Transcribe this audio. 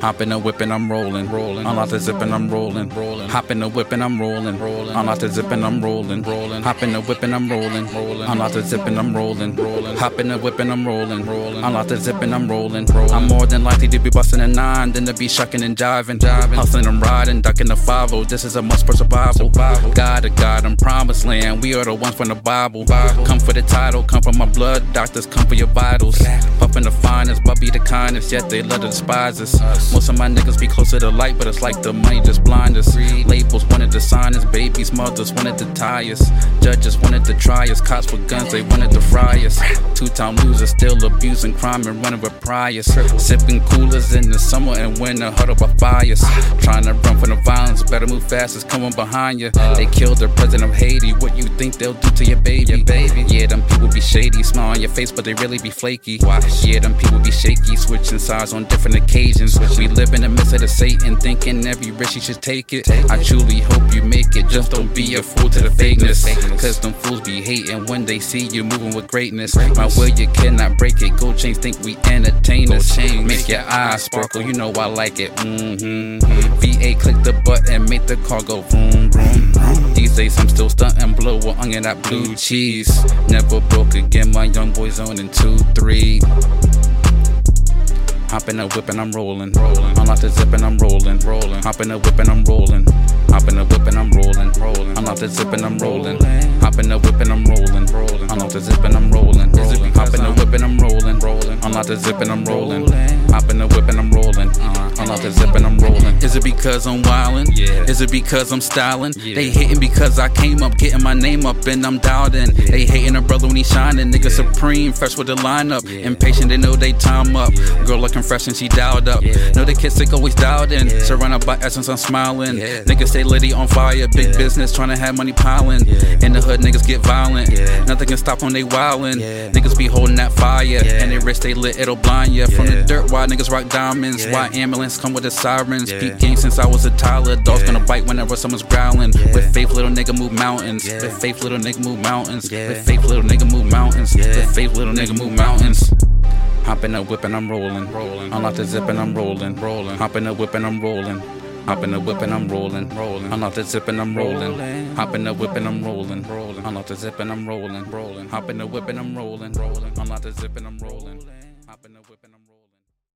Hop in the whip and I'm rolling, rolling. Unlock the zip and I'm rolling, rolling. Hop in the whip and I'm rolling, rolling. Unlock the zip and I'm rolling, rolling. Hop in the whip and I'm rolling, rolling. Unlock the zip and I'm rolling, rolling. Hop in the whip and I'm rolling, rolling. Unlock the zip and I'm rolling, rolling. I'm more than likely to be busting a nine than to be shucking and jiving, jiving. Hustling and riding, ducking the five This is a must for survival. God to God, I'm promised land. We are the ones from the Bible. Come for the title, come for my blood. Doctors come for your vitals. Puffin' the finest, but be the kindest. Yet they love to despise us. Most of my niggas be closer to light, but it's like the money just blind us. Labels wanted to sign us, babies, mothers wanted to tie us. Judges wanted to try us, cops with guns, they wanted to fry us. Two time losers still abusing crime and running with priors. Sipping coolers in the summer and winter, huddle by fires. Trying to run from the violence, better move fast, it's coming behind you. They killed the president of Haiti, what you think they'll do to your baby? baby. Yeah, them people be shady, smile on your face, but they really be flaky. Yeah, them people be shaky, switching sides on different occasions. We live in the midst of the Satan, thinking every risk you should take it. I truly hope you make it, just don't be a fool to the fakeness. Cause them fools be hating when they see you moving with greatness. My will, you cannot break it. Gold chains think we entertainers. Make your eyes sparkle, you know I like it. Mm-hmm. VA, click the button, make the car go vroom, vroom. These days I'm still stunting, blow a onion that blue cheese. Never broke again, my young boys owning two, three. Hop in the whip and I'm rolling, rolling. Unlock the zip and I'm rolling, rolling. Hop in the whip and I'm rolling. Hop in the whip and I'm rolling, rolling. Unlock the zip and I'm rolling. Hop in the whip and I'm rolling, rolling. Unlock the zip and I'm rolling, rolling. Hop in the whip and I'm rolling, rolling. Unlock the zip and I'm rolling. Hop in the whip and I'm rolling. Unlock the zip and I'm rolling. Is it because I'm wildin'? Yeah. Is it because I'm styling? Yeah. They hating because I came up, getting my name up and I'm dialed in. Yeah. They hating a brother when he shining. Nigga yeah. supreme, fresh with the lineup. Yeah. Impatient, they know they time up. Girl looking fresh and she dialed up. Know the kids sick always dialed in. Surrounded by essence, I'm smiling. Niggas stay litty on fire. Big business trying to have money piling. In the hood, niggas get violent. Nothing can stop when they wildin'. Niggas be holding that fire. And they wrist they lit, it'll blind ya. From the dirt, why niggas rock diamonds? Why ambulance come with the sirens? Yeah. Beat game since I was a toddler. Dogs yeah. gonna bite whenever someone's growling. Yeah. With faith, little nigga move mountains. Yeah. With faith, little nigga move mountains. Yeah. With faith, little nigga move mountains. Yeah. With faith, little nigga move mountains. Hop in the whip and I'm rolling, rolling. Unlock the zip and I'm rolling, rolling. Hop in the whip and I'm rolling. Hop in the whip and I'm rolling, rolling. Unlock the zip and I'm rolling. Hop in the whip and I'm rolling, rolling. Unlock the zip and I'm rolling, rolling. Hop in the whip and I'm rolling, rolling. Unlock the zip and I'm rolling.